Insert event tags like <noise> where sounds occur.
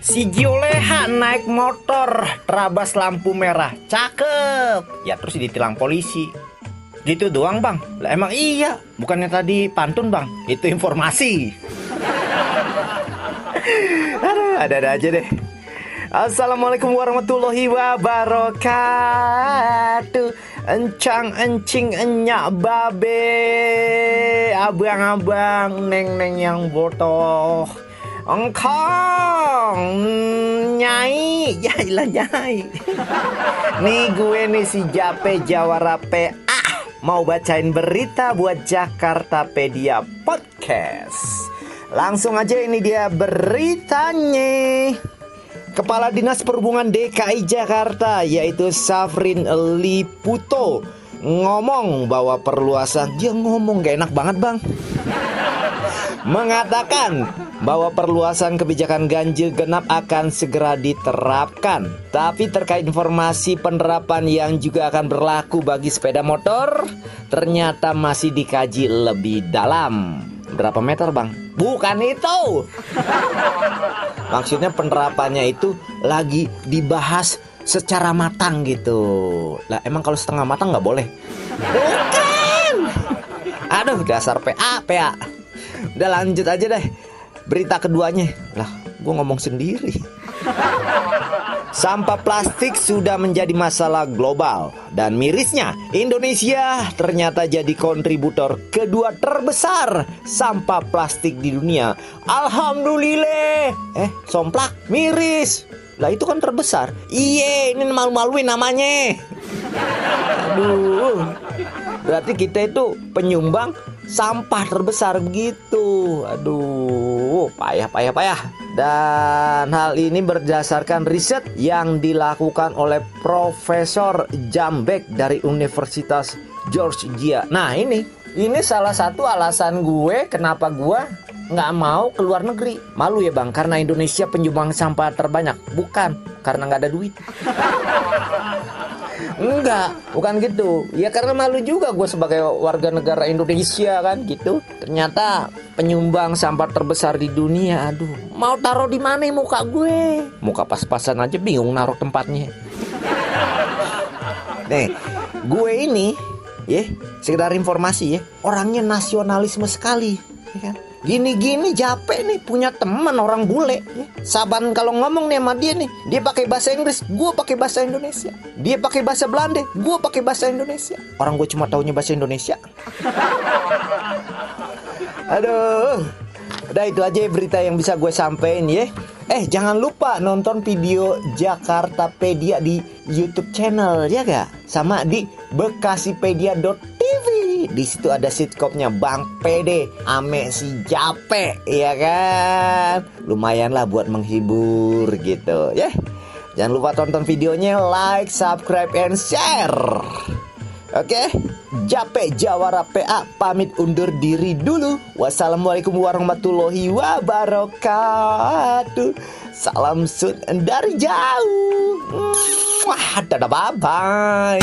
Si Joleha naik motor terabas lampu merah. Cakep. Ya terus ditilang polisi. Gitu doang bang. Lah emang iya. Bukannya tadi pantun bang? Itu informasi. <laughs> Ada-ada aja deh. Assalamualaikum warahmatullahi wabarakatuh. Encang encing enyak babe. Abang-abang neng-neng yang botoh Engkong Nyai Yailah nyai Nih gue nih si Jape Jawara PA Mau bacain berita buat Jakartapedia Podcast. Langsung aja ini dia beritanya. Kepala Dinas Perhubungan DKI Jakarta yaitu Safrin Liputo ngomong bahwa perluasan dia ngomong gak enak banget bang mengatakan bahwa perluasan kebijakan ganjil genap akan segera diterapkan. Tapi terkait informasi penerapan yang juga akan berlaku bagi sepeda motor, ternyata masih dikaji lebih dalam. Berapa meter bang? Bukan itu. Maksudnya penerapannya itu lagi dibahas secara matang gitu. Lah emang kalau setengah matang nggak boleh? Bukan. Aduh dasar PA PA. Udah lanjut aja deh. Berita keduanya. Lah gue ngomong sendiri. Sampah plastik sudah menjadi masalah global Dan mirisnya Indonesia ternyata jadi kontributor kedua terbesar Sampah plastik di dunia. Alhamdulillah. Eh somplak miris. Lah itu kan terbesar. Iye ini malu-maluin namanya. Aduh. Berarti kita itu penyumbang sampah terbesar begitu. Aduh, payah payah payah. Dan hal ini berdasarkan riset yang dilakukan oleh Profesor Jambek dari Universitas Georgia. Nah ini, ini salah satu alasan gue kenapa gue nggak mau keluar negeri. Malu ya bang, karena Indonesia penyumbang sampah terbanyak. Bukan, karena nggak ada duit. Enggak, bukan gitu. Ya karena malu juga gue sebagai warga negara Indonesia kan gitu. Ternyata penyumbang sampah terbesar di dunia. Aduh, mau taruh di mana muka gue? Muka pas-pasan aja bingung naruh tempatnya. Nih, gue ini ya, sekedar informasi ya, orangnya nasionalisme sekali, ya kan? Gini-gini capek nih punya teman orang bule. Ya. Saban kalau ngomong nih sama dia nih, dia pakai bahasa Inggris, gue pakai bahasa Indonesia. Dia pakai bahasa Belanda, gue pakai bahasa Indonesia. Orang gue cuma taunya bahasa Indonesia. <laughs> Aduh. Udah itu aja berita yang bisa gue sampein ya. Eh jangan lupa nonton video Jakartapedia di YouTube channel ya gak? Sama di bekasipedia.tv. Di situ ada sitkomnya Bang Pede ame si Jape ya kan. Lumayan lah buat menghibur gitu ya. Jangan lupa tonton videonya, like, subscribe, and share. Oke, Jape Jawara PA pamit undur diri dulu. Wassalamualaikum warahmatullahi wabarakatuh. Salam sun dari jauh. Wah, dadah bye bye.